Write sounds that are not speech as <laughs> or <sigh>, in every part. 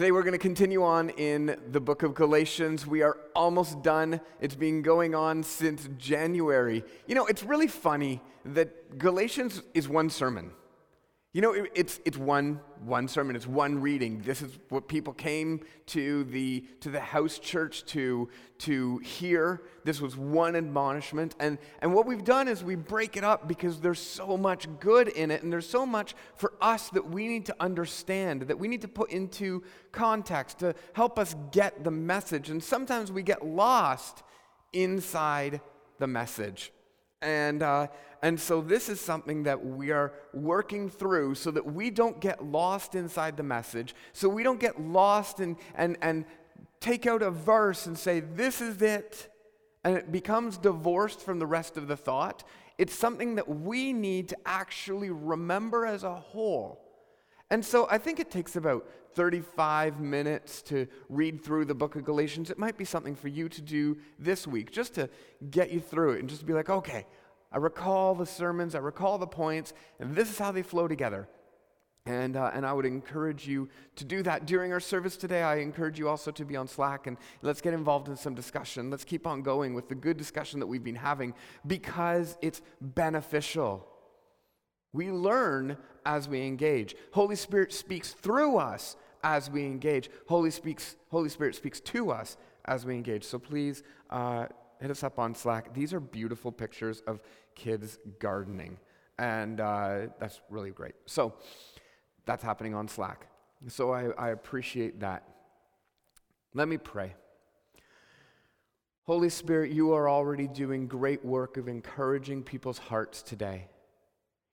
Today we're going to continue on in the book of Galatians. We are almost done. It's been going on since January. You know, it's really funny that Galatians is one sermon. You know, it's, it's one, one sermon, it's one reading. This is what people came to the, to the house church to, to hear. This was one admonishment. And, and what we've done is we break it up because there's so much good in it, and there's so much for us that we need to understand, that we need to put into context to help us get the message. And sometimes we get lost inside the message. And, uh, and so this is something that we are working through so that we don't get lost inside the message, so we don't get lost and, and, and take out a verse and say, this is it, and it becomes divorced from the rest of the thought. It's something that we need to actually remember as a whole. And so I think it takes about 35 minutes to read through the book of Galatians. It might be something for you to do this week, just to get you through it and just be like, okay, I recall the sermons, I recall the points, and this is how they flow together. And, uh, and I would encourage you to do that during our service today. I encourage you also to be on Slack and let's get involved in some discussion. Let's keep on going with the good discussion that we've been having because it's beneficial. We learn as we engage. Holy Spirit speaks through us as we engage. Holy, speaks, Holy Spirit speaks to us as we engage. So please uh, hit us up on Slack. These are beautiful pictures of kids gardening, and uh, that's really great. So that's happening on Slack. So I, I appreciate that. Let me pray. Holy Spirit, you are already doing great work of encouraging people's hearts today.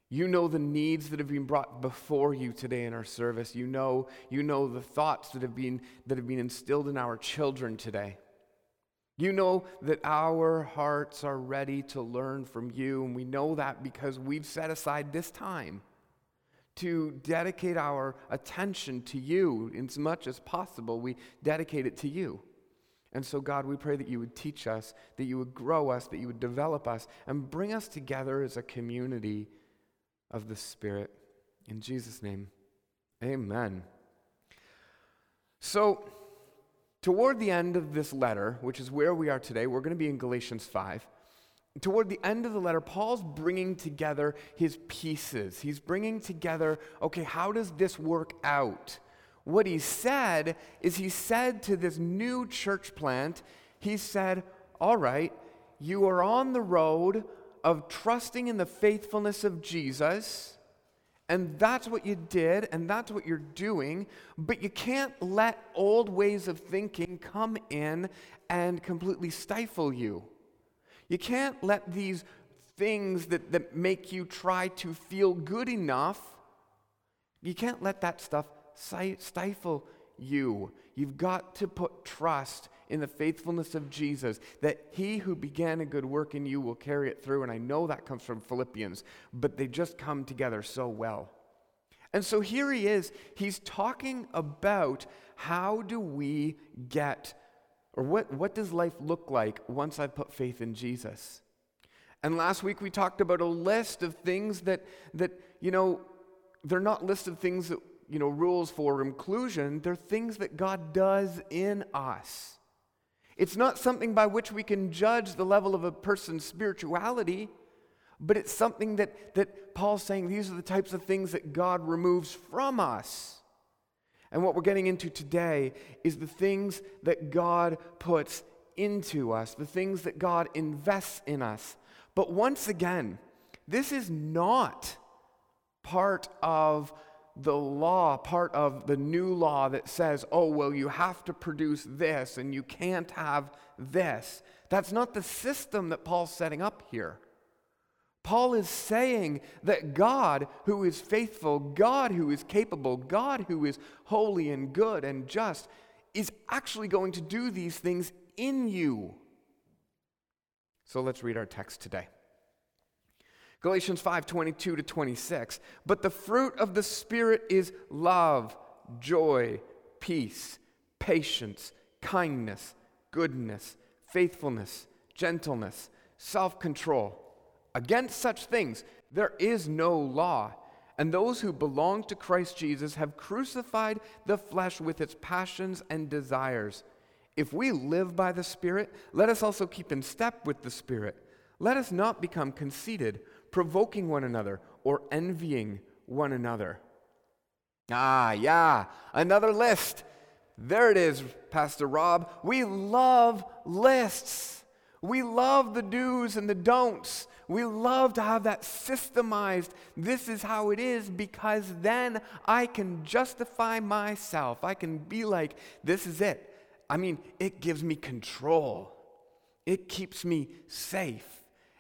You know the needs that have been brought before you today in our service. You know, you know the thoughts that have been, that have been instilled in our children today. You know that our hearts are ready to learn from you, and we know that because we've set aside this time to dedicate our attention to you as much as possible. We dedicate it to you. And so, God, we pray that you would teach us, that you would grow us, that you would develop us, and bring us together as a community of the Spirit. In Jesus' name, amen. So, toward the end of this letter, which is where we are today, we're going to be in Galatians 5. Toward the end of the letter, Paul's bringing together his pieces. He's bringing together, okay, how does this work out? What he said is he said to this new church plant, he said, All right, you are on the road of trusting in the faithfulness of Jesus and that's what you did, and that's what you're doing, but you can't let old ways of thinking come in and completely stifle you. You can't let these things that, that make you try to feel good enough, you can't let that stuff stifle you. You've got to put trust in the faithfulness of Jesus, that he who began a good work in you will carry it through. And I know that comes from Philippians, but they just come together so well. And so here he is, he's talking about how do we get, or what, what does life look like once I've put faith in Jesus? And last week we talked about a list of things that, that you know, they're not list of things that, you know, rules for inclusion, they're things that God does in us. It's not something by which we can judge the level of a person's spirituality, but it's something that, that Paul's saying these are the types of things that God removes from us. And what we're getting into today is the things that God puts into us, the things that God invests in us. But once again, this is not part of the law, part of the new law that says, oh, well, you have to produce this and you can't have this. That's not the system that Paul's setting up here. Paul is saying that God, who is faithful, God, who is capable, God, who is holy and good and just, is actually going to do these things in you. So let's read our text today. Galatians 5 22 to 26. But the fruit of the Spirit is love, joy, peace, patience, kindness, goodness, faithfulness, gentleness, self control. Against such things there is no law. And those who belong to Christ Jesus have crucified the flesh with its passions and desires. If we live by the Spirit, let us also keep in step with the Spirit. Let us not become conceited, provoking one another, or envying one another. Ah, yeah, another list. There it is, Pastor Rob. We love lists. We love the do's and the don'ts. We love to have that systemized. This is how it is because then I can justify myself. I can be like, this is it. I mean, it gives me control, it keeps me safe,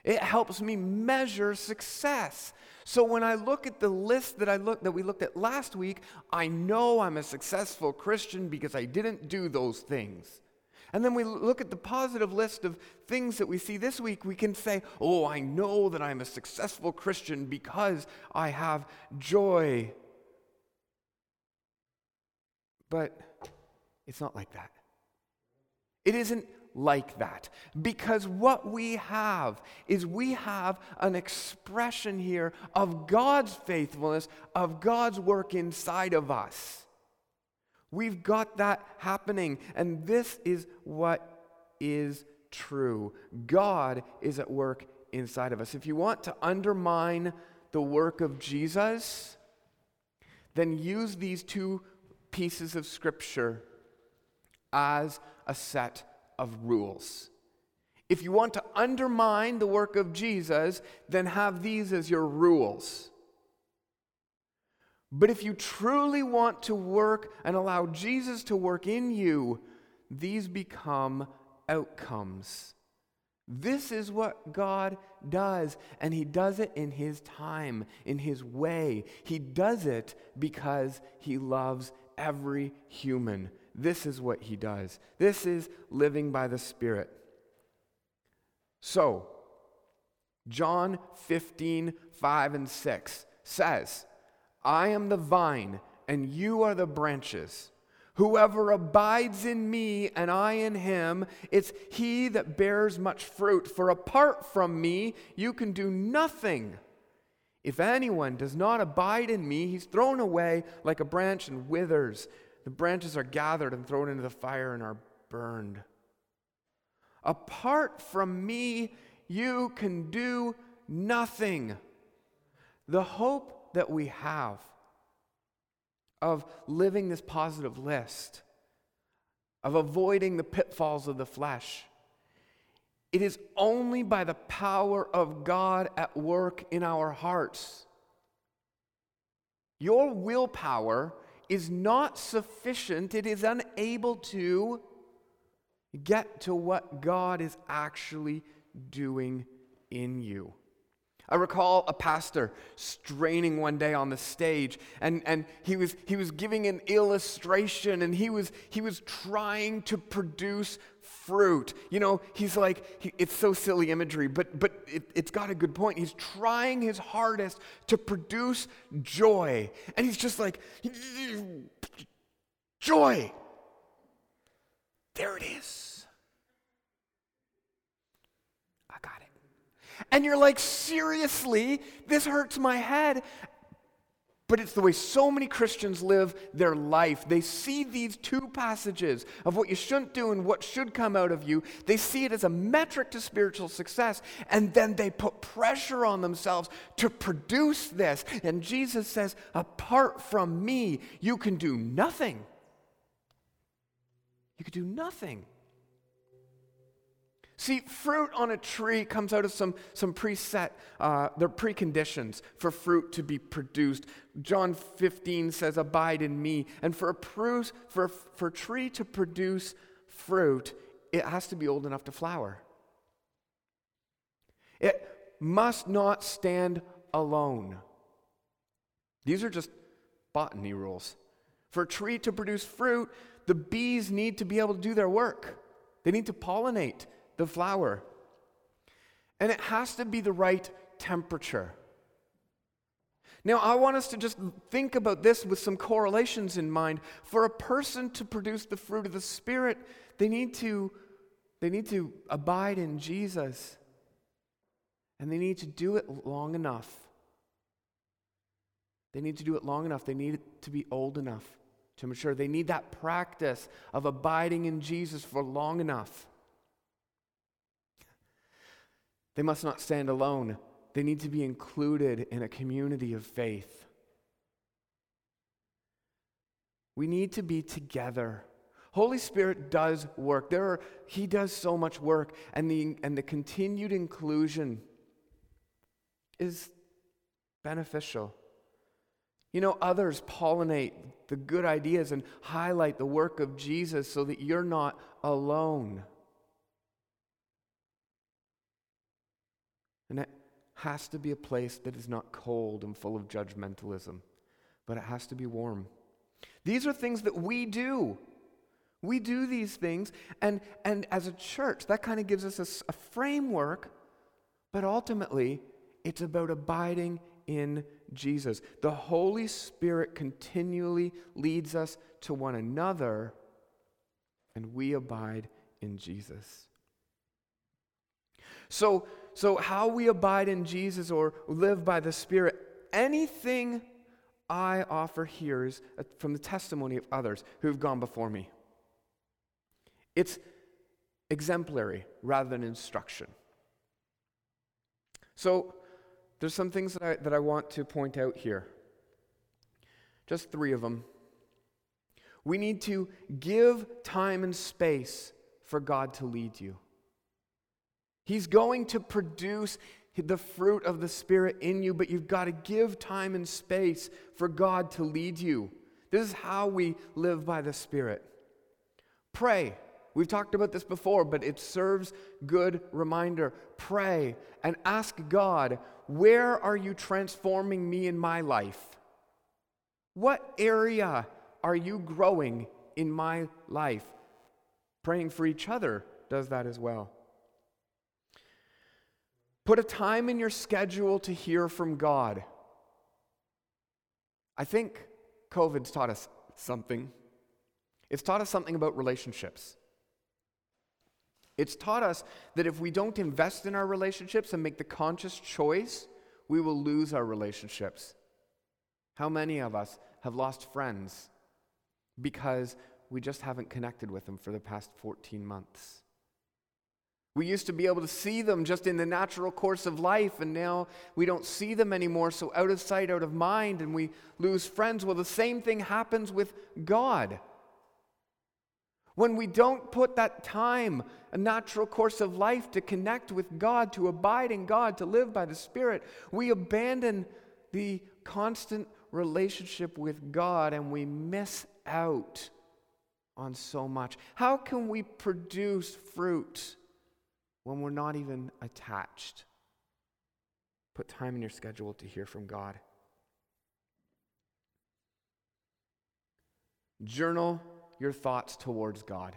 it helps me measure success. So when I look at the list that I look that we looked at last week, I know I'm a successful Christian because I didn't do those things. And then we look at the positive list of things that we see this week, we can say, Oh, I know that I'm a successful Christian because I have joy. But it's not like that. It isn't like that. Because what we have is we have an expression here of God's faithfulness, of God's work inside of us. We've got that happening, and this is what is true. God is at work inside of us. If you want to undermine the work of Jesus, then use these two pieces of Scripture as a set of rules. If you want to undermine the work of Jesus, then have these as your rules. But if you truly want to work and allow Jesus to work in you, these become outcomes. This is what God does, and He does it in His time, in His way. He does it because He loves every human. This is what He does. This is living by the Spirit. So, John 15, 5 and 6 says, I am the vine, and you are the branches. Whoever abides in me and I in him, it's he that bears much fruit. For apart from me, you can do nothing. If anyone does not abide in me, he's thrown away like a branch and withers. The branches are gathered and thrown into the fire and are burned. Apart from me, you can do nothing. The hope that we have of living this positive list, of avoiding the pitfalls of the flesh. It is only by the power of God at work in our hearts. Your willpower is not sufficient, it is unable to get to what God is actually doing in you. I recall a pastor straining one day on the stage, and, and he, was, he was giving an illustration, and he was, he was trying to produce fruit. You know, he's like, he, it's so silly imagery, but, but it, it's got a good point. He's trying his hardest to produce joy, and he's just like, joy. There it is. I got it. And you're like, seriously, this hurts my head. But it's the way so many Christians live their life. They see these two passages of what you shouldn't do and what should come out of you. They see it as a metric to spiritual success, and then they put pressure on themselves to produce this. And Jesus says, Apart from me, you can do nothing. You could do nothing. See, fruit on a tree comes out of some, some preset, uh, they're preconditions for fruit to be produced. John 15 says, Abide in me. And for a, pruce, for, for a tree to produce fruit, it has to be old enough to flower. It must not stand alone. These are just botany rules. For a tree to produce fruit, the bees need to be able to do their work. They need to pollinate the flower. And it has to be the right temperature. Now, I want us to just think about this with some correlations in mind. For a person to produce the fruit of the Spirit, they need to, they need to abide in Jesus. And they need to do it long enough. They need to do it long enough. They need to be old enough to mature. They need that practice of abiding in Jesus for long enough. They must not stand alone. They need to be included in a community of faith. We need to be together. Holy Spirit does work. There are, he does so much work, and the, and the continued inclusion is beneficial. You know, others pollinate the good ideas and highlight the work of Jesus so that you're not alone. Has to be a place that is not cold and full of judgmentalism, but it has to be warm. These are things that we do. We do these things, and, and as a church, that kind of gives us a, a framework, but ultimately, it's about abiding in Jesus. The Holy Spirit continually leads us to one another, and we abide in Jesus. So, so how we abide in Jesus or live by the Spirit, anything I offer here is from the testimony of others who have gone before me. It's exemplary rather than instruction. So, there's some things that I, that I want to point out here. Just three of them. We need to give time and space for God to lead you. He's going to produce the fruit of the Spirit in you, but you've got to give time and space for God to lead you. This is how we live by the Spirit. Pray. We've talked about this before, but it serves good reminder. Pray and ask God, where are you transforming me in my life? What area are you growing in my life? Praying for each other does that as well. Put a time in your schedule to hear from God. I think COVID's taught us something. It's taught us something about relationships. It's taught us that if we don't invest in our relationships and make the conscious choice, we will lose our relationships. How many of us have lost friends because we just haven't connected with them for the past 14 months? We used to be able to see them just in the natural course of life, and now we don't see them anymore. So, out of sight, out of mind, and we lose friends. Well, the same thing happens with God. When we don't put that time, a natural course of life to connect with God, to abide in God, to live by the Spirit, we abandon the constant relationship with God and we miss out on so much. How can we produce fruit? When we're not even attached. Put time in your schedule to hear from God. Journal your thoughts towards God.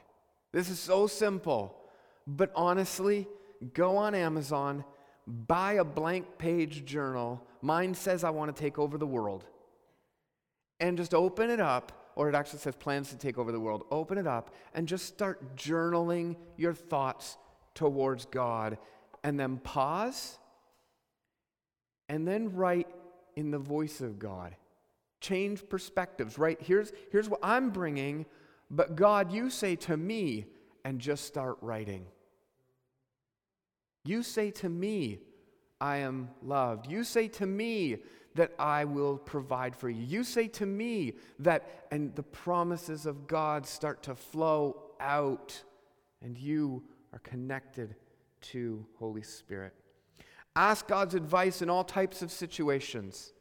This is so simple, but honestly, go on Amazon, buy a blank page journal. Mine says I want to take over the world. And just open it up, or it actually says plans to take over the world. Open it up and just start journaling your thoughts towards God, and then pause, and then write in the voice of God. Change perspectives, right? Here's, here's what I'm bringing, but God, you say to me, and just start writing. You say to me, I am loved. You say to me that I will provide for you. You say to me that, and the promises of God start to flow out, and you are connected to Holy Spirit. Ask God's advice in all types of situations.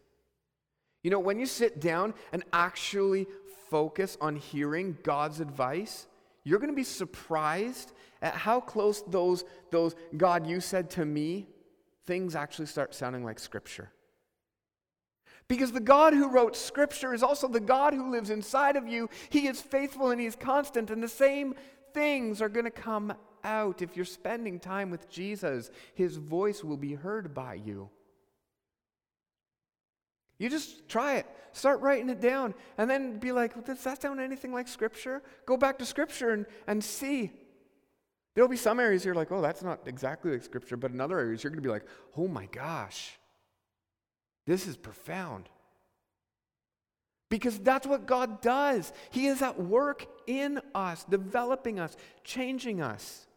You know, when you sit down and actually focus on hearing God's advice, you're going to be surprised at how close those, those God, you said to me things actually start sounding like Scripture. Because the God who wrote Scripture is also the God who lives inside of you. He is faithful and He is constant, and the same things are going to come out, if you're spending time with Jesus, his voice will be heard by you. You just try it. Start writing it down. And then be like, well, does that sound anything like Scripture? Go back to Scripture and, and see. There'll be some areas you're like, oh, that's not exactly like Scripture. But in other areas, you're going to be like, oh my gosh, this is profound. Because that's what God does. He is at work in us, developing us, changing us.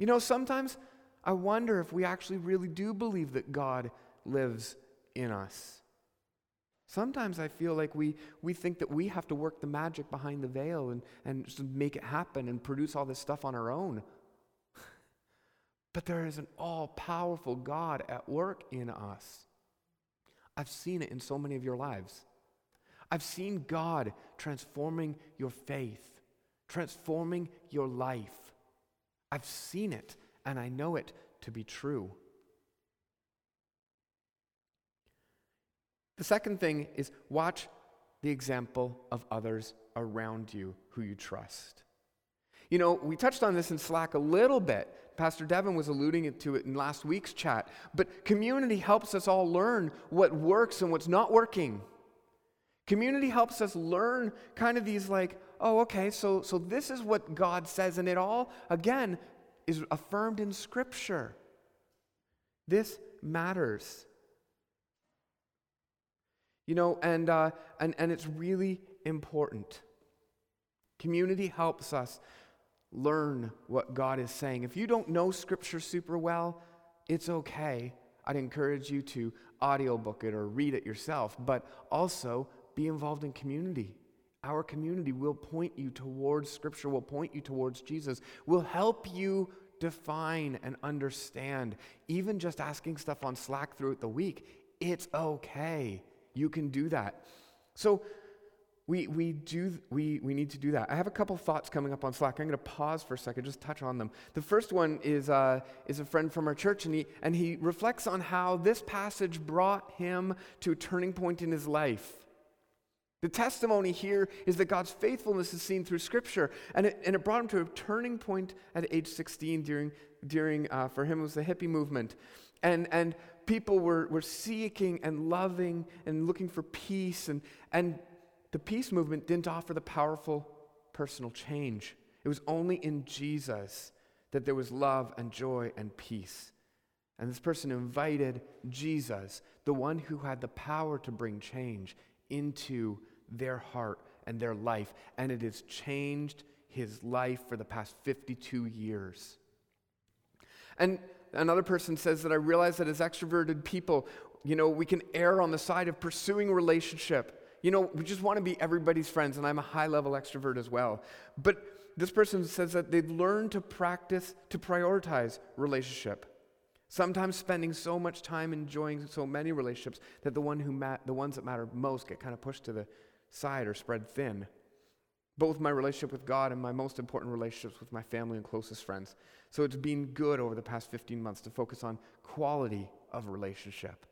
You know, sometimes I wonder if we actually really do believe that God lives in us. Sometimes I feel like we, we think that we have to work the magic behind the veil and, and make it happen and produce all this stuff on our own. <laughs> but there is an all powerful God at work in us. I've seen it in so many of your lives. I've seen God transforming your faith, transforming your life. I've seen it, and I know it to be true. The second thing is watch the example of others around you who you trust. You know, we touched on this in Slack a little bit. Pastor Devin was alluding to it in last week's chat. But community helps us all learn what works and what's not working. Community helps us learn kind of these like, oh, okay, so, so this is what God says, and it all, again, is affirmed in Scripture. This matters. You know, and, uh, and, and it's really important. Community helps us learn what God is saying. If you don't know Scripture super well, it's okay. I'd encourage you to audiobook it or read it yourself, but also be involved in community. Our community will point you towards Scripture, will point you towards Jesus, will help you define and understand. Even just asking stuff on Slack throughout the week, it's okay. You can do that. So we, we, do, we, we need to do that. I have a couple thoughts coming up on Slack. I'm going to pause for a second, just touch on them. The first one is, uh, is a friend from our church, and he, and he reflects on how this passage brought him to a turning point in his life. The testimony here is that God's faithfulness is seen through Scripture, and it, and it brought him to a turning point at age 16 during, during uh, for him, was the hippie movement. And, and people were, were seeking and loving and looking for peace. And, and the peace movement didn't offer the powerful personal change. It was only in Jesus that there was love and joy and peace. And this person invited Jesus, the one who had the power to bring change, into their heart and their life. And it has changed his life for the past 52 years. And another person says that I realize that as extroverted people, you know, we can err on the side of pursuing relationship. You know, we just want to be everybody's friends, and I'm a high level extrovert as well. But this person says that they've learned to practice, to prioritize relationship. Sometimes spending so much time enjoying so many relationships that the, one who ma- the ones that matter most get kind of pushed to the side or spread thin. Both my relationship with God and my most important relationships with my family and closest friends. So it's been good over the past 15 months to focus on quality of relationship.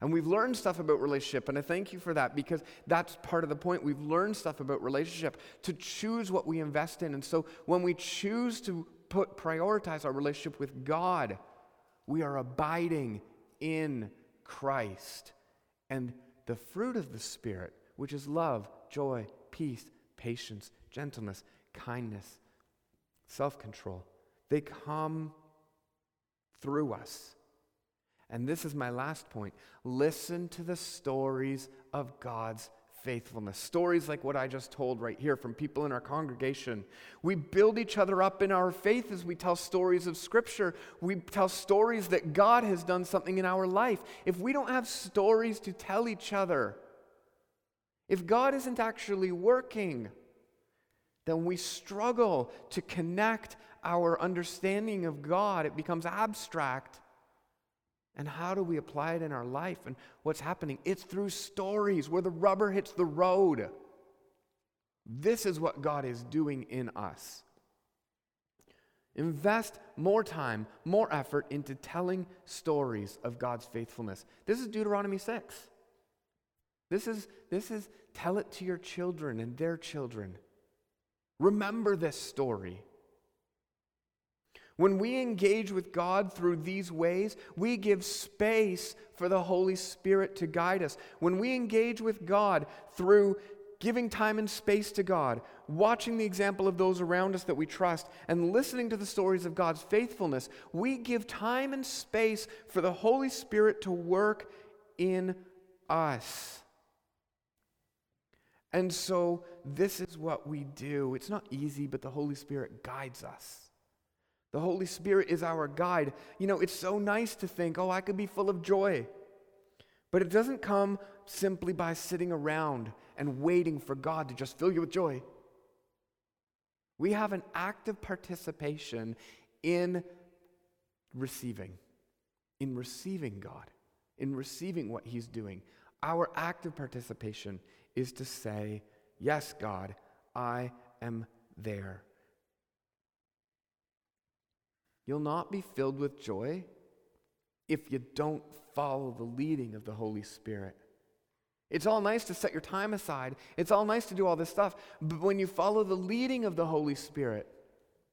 And we've learned stuff about relationship, and I thank you for that because that's part of the point. We've learned stuff about relationship to choose what we invest in. And so when we choose to put prioritize our relationship with God, we are abiding in Christ. And the fruit of the Spirit, which is love, joy, peace, patience, gentleness, kindness, self control, they come through us. And this is my last point. Listen to the stories of God's faithfulness. Stories like what I just told right here from people in our congregation. We build each other up in our faith as we tell stories of Scripture. We tell stories that God has done something in our life. If we don't have stories to tell each other, if God isn't actually working, then we struggle to connect our understanding of God. It becomes abstract. And how do we apply it in our life and what's happening? It's through stories where the rubber hits the road. This is what God is doing in us. Invest more time, more effort into telling stories of God's faithfulness. This is Deuteronomy 6. This is, this is tell it to your children and their children. Remember this story. When we engage with God through these ways, we give space for the Holy Spirit to guide us. When we engage with God through giving time and space to God, watching the example of those around us that we trust, and listening to the stories of God's faithfulness, we give time and space for the Holy Spirit to work in us. And so, this is what we do. It's not easy, but the Holy Spirit guides us. The Holy Spirit is our guide. You know, it's so nice to think, oh, I could be full of joy. But it doesn't come simply by sitting around and waiting for God to just fill you with joy. We have an active participation in receiving, in receiving God, in receiving what He's doing. Our active participation is to say, Yes, God, I am there. You'll not be filled with joy if you don't follow the leading of the Holy Spirit. It's all nice to set your time aside. It's all nice to do all this stuff. But when you follow the leading of the Holy Spirit,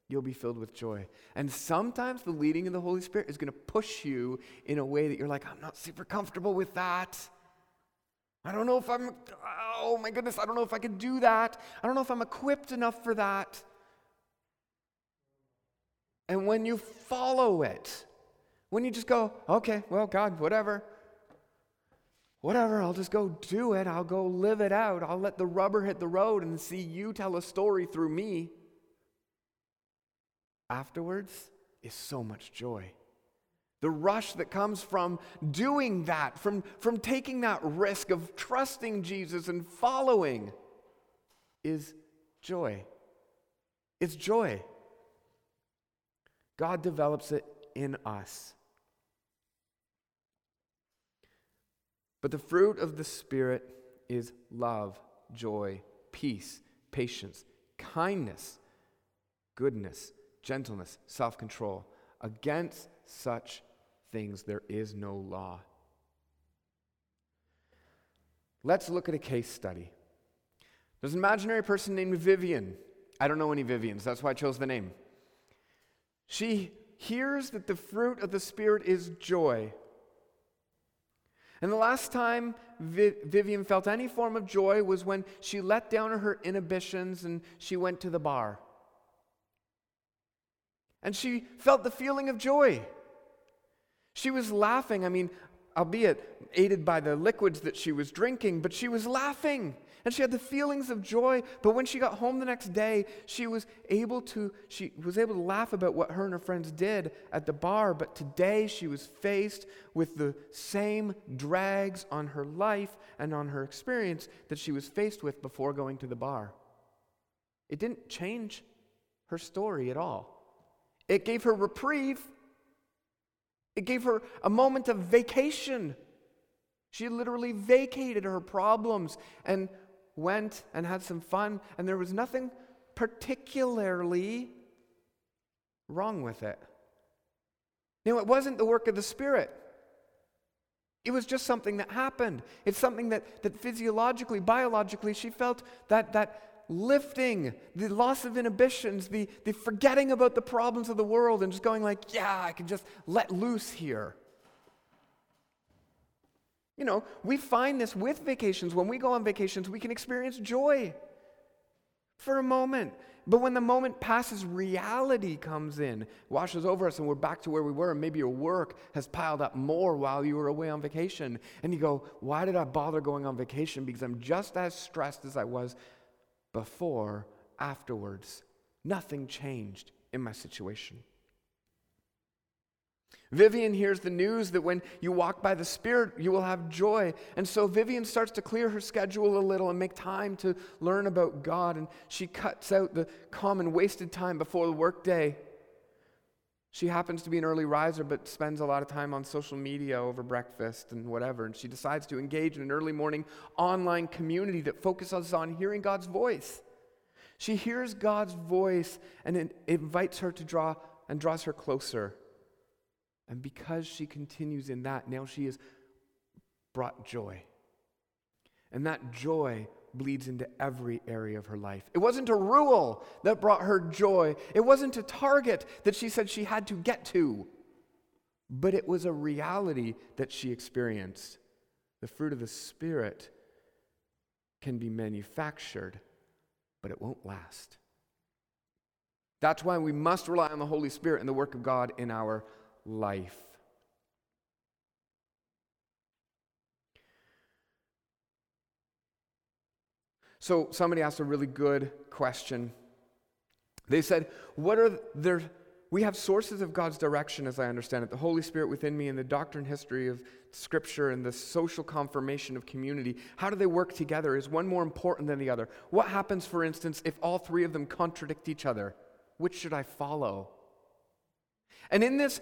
you'll be filled with joy. And sometimes the leading of the Holy Spirit is going to push you in a way that you're like, I'm not super comfortable with that. I don't know if I'm, oh my goodness, I don't know if I can do that. I don't know if I'm equipped enough for that. And when you follow it, when you just go, okay, well, God, whatever, whatever, I'll just go do it. I'll go live it out. I'll let the rubber hit the road and see you tell a story through me. Afterwards is so much joy. The rush that comes from doing that, from, from taking that risk of trusting Jesus and following, is joy. It's joy. God develops it in us. But the fruit of the Spirit is love, joy, peace, patience, kindness, goodness, gentleness, self control. Against such things there is no law. Let's look at a case study. There's an imaginary person named Vivian. I don't know any Vivians, that's why I chose the name. She hears that the fruit of the Spirit is joy. And the last time Vivian felt any form of joy was when she let down her inhibitions and she went to the bar. And she felt the feeling of joy. She was laughing. I mean, albeit aided by the liquids that she was drinking, but she was laughing and she had the feelings of joy. But when she got home the next day, she was able to she was able to laugh about what her and her friends did at the bar, but today she was faced with the same drags on her life and on her experience that she was faced with before going to the bar. It didn't change her story at all. It gave her reprieve it gave her a moment of vacation. She literally vacated her problems and went and had some fun, and there was nothing particularly wrong with it. Now, it wasn't the work of the Spirit. It was just something that happened. It's something that, that physiologically, biologically, she felt that, that lifting, the loss of inhibitions, the, the forgetting about the problems of the world and just going like, yeah, I can just let loose here. You know, we find this with vacations. When we go on vacations, we can experience joy for a moment. But when the moment passes, reality comes in, washes over us, and we're back to where we were. And maybe your work has piled up more while you were away on vacation. And you go, Why did I bother going on vacation? Because I'm just as stressed as I was before, afterwards. Nothing changed in my situation. Vivian hears the news that when you walk by the Spirit, you will have joy. And so Vivian starts to clear her schedule a little and make time to learn about God. And she cuts out the common wasted time before the workday. She happens to be an early riser, but spends a lot of time on social media over breakfast and whatever. And she decides to engage in an early morning online community that focuses on hearing God's voice. She hears God's voice and it invites her to draw and draws her closer. And because she continues in that, now she is brought joy. And that joy bleeds into every area of her life. It wasn't a rule that brought her joy, it wasn't a target that she said she had to get to, but it was a reality that she experienced. The fruit of the Spirit can be manufactured, but it won't last. That's why we must rely on the Holy Spirit and the work of God in our life. So somebody asked a really good question. They said, What are there? We have sources of God's direction, as I understand it the Holy Spirit within me and the doctrine history of Scripture and the social confirmation of community. How do they work together? Is one more important than the other? What happens, for instance, if all three of them contradict each other? Which should I follow? And in this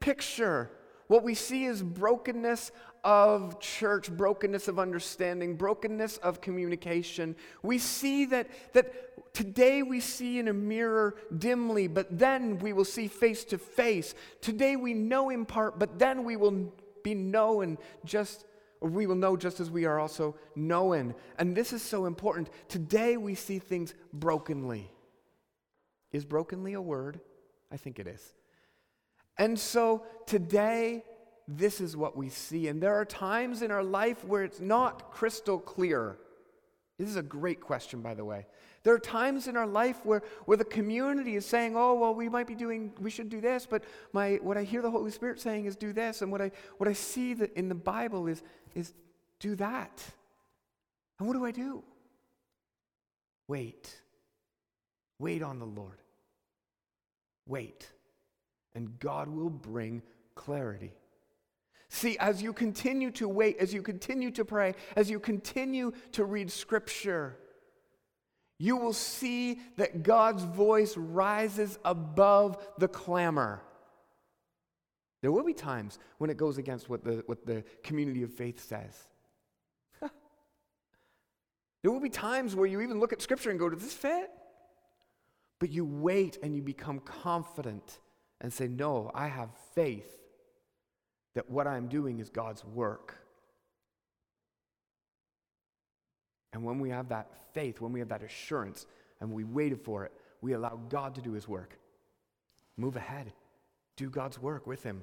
picture, what we see is brokenness of church, brokenness of understanding, brokenness of communication. We see that, that today we see in a mirror dimly, but then we will see face to face. Today we know in part, but then we will be known just we will know just as we are also known. And this is so important. Today we see things brokenly. Is brokenly a word? I think it is. And so today, this is what we see. And there are times in our life where it's not crystal clear. This is a great question, by the way. There are times in our life where, where the community is saying, oh, well, we might be doing, we should do this, but my, what I hear the Holy Spirit saying is do this. And what I, what I see in the Bible is, is do that. And what do I do? Wait. Wait on the Lord. Wait and God will bring clarity. See, as you continue to wait, as you continue to pray, as you continue to read Scripture, you will see that God's voice rises above the clamor. There will be times when it goes against what the, what the community of faith says. <laughs> there will be times where you even look at Scripture and go, Does this fit? But you wait and you become confident and say, No, I have faith that what I'm doing is God's work. And when we have that faith, when we have that assurance, and we waited for it, we allow God to do his work. Move ahead, do God's work with him.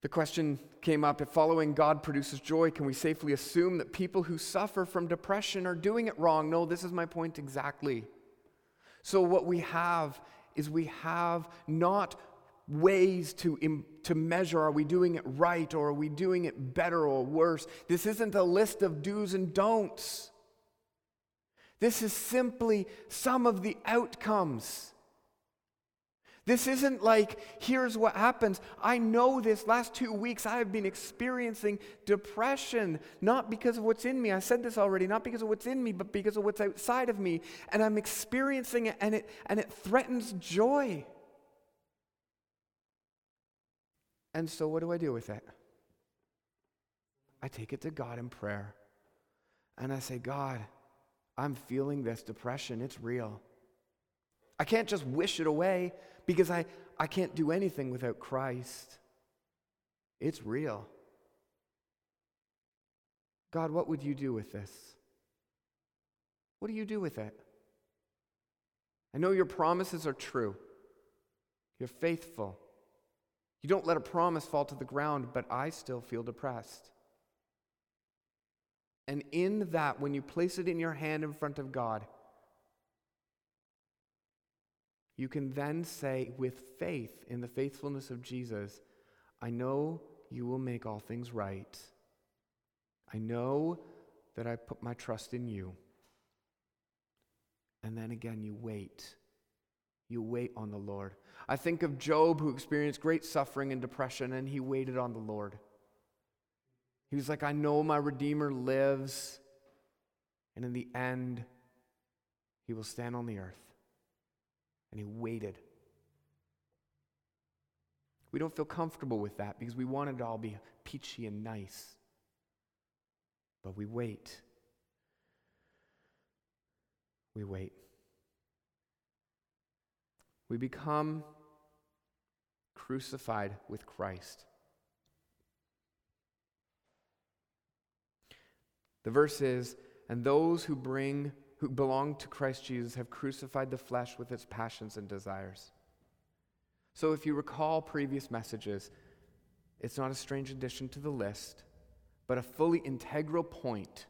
The question came up if following God produces joy, can we safely assume that people who suffer from depression are doing it wrong? No, this is my point exactly. So, what we have is we have not ways to, to measure are we doing it right or are we doing it better or worse. This isn't a list of do's and don'ts. This is simply some of the outcomes. This isn't like, here's what happens. I know this last two weeks I have been experiencing depression, not because of what's in me. I said this already, not because of what's in me, but because of what's outside of me. And I'm experiencing it and it, and it threatens joy. And so, what do I do with it? I take it to God in prayer. And I say, God, I'm feeling this depression. It's real. I can't just wish it away because I, I can't do anything without Christ. It's real. God, what would you do with this? What do you do with it? I know your promises are true. You're faithful. You don't let a promise fall to the ground, but I still feel depressed. And in that, when you place it in your hand in front of God, you can then say, with faith in the faithfulness of Jesus, I know you will make all things right. I know that I put my trust in you. And then again, you wait. You wait on the Lord. I think of Job, who experienced great suffering and depression, and he waited on the Lord. He was like, I know my Redeemer lives, and in the end, he will stand on the earth. And he waited. We don't feel comfortable with that because we want it to all be peachy and nice. But we wait. We wait. We become crucified with Christ. The verse is, and those who bring who belong to Christ Jesus have crucified the flesh with its passions and desires. So, if you recall previous messages, it's not a strange addition to the list, but a fully integral point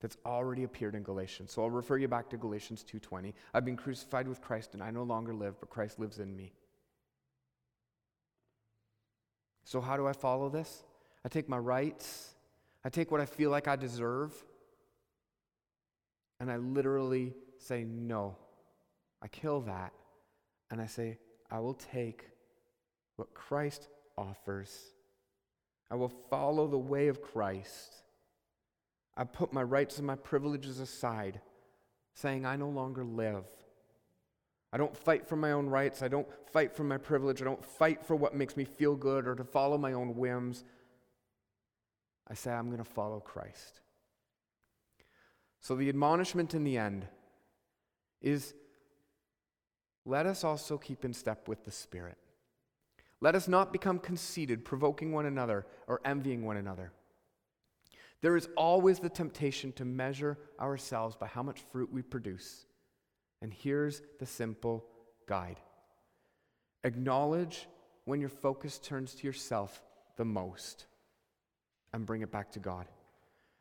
that's already appeared in Galatians. So I'll refer you back to Galatians 2:20. I've been crucified with Christ and I no longer live, but Christ lives in me. So how do I follow this? I take my rights, I take what I feel like I deserve and I literally say, No. I kill that. And I say, I will take what Christ offers. I will follow the way of Christ. I put my rights and my privileges aside, saying, I no longer live. I don't fight for my own rights. I don't fight for my privilege. I don't fight for what makes me feel good or to follow my own whims. I say, I'm going to follow Christ. So, the admonishment in the end is let us also keep in step with the Spirit. Let us not become conceited, provoking one another, or envying one another. There is always the temptation to measure ourselves by how much fruit we produce. And here's the simple guide acknowledge when your focus turns to yourself the most and bring it back to God.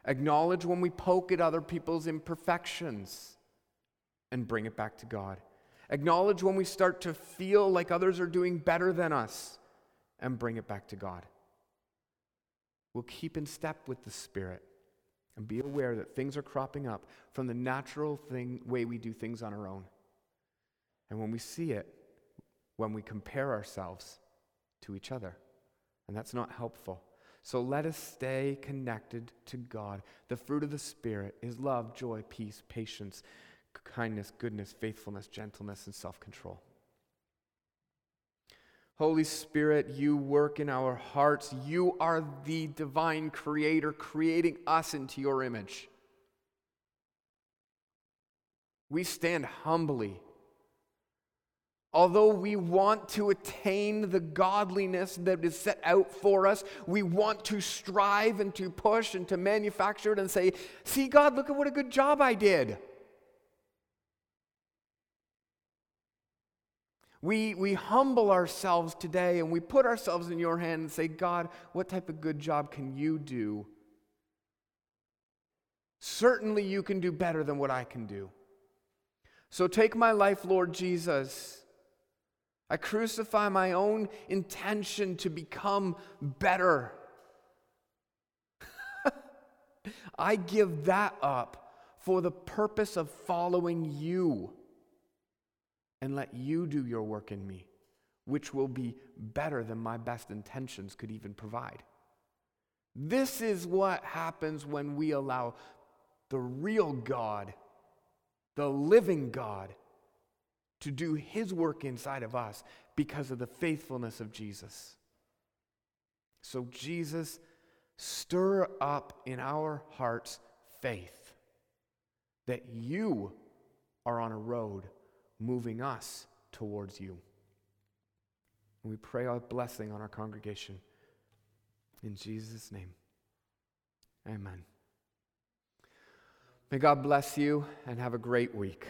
Acknowledge when we poke at other people's imperfections and bring it back to God. Acknowledge when we start to feel like others are doing better than us and bring it back to God. We'll keep in step with the Spirit and be aware that things are cropping up from the natural thing, way we do things on our own. And when we see it, when we compare ourselves to each other, and that's not helpful. So let us stay connected to God. The fruit of the Spirit is love, joy, peace, patience, kindness, goodness, faithfulness, gentleness, and self control. Holy Spirit, you work in our hearts. You are the divine creator, creating us into your image. We stand humbly Although we want to attain the godliness that is set out for us, we want to strive and to push and to manufacture it and say, See, God, look at what a good job I did. We, we humble ourselves today and we put ourselves in your hand and say, God, what type of good job can you do? Certainly, you can do better than what I can do. So take my life, Lord Jesus I crucify my own intention to become better. <laughs> I give that up for the purpose of following you and let you do your work in me, which will be better than my best intentions could even provide. This is what happens when we allow the real God, the living God, to do his work inside of us because of the faithfulness of Jesus. So, Jesus, stir up in our hearts faith that you are on a road moving us towards you. And we pray a blessing on our congregation. In Jesus' name, amen. May God bless you and have a great week.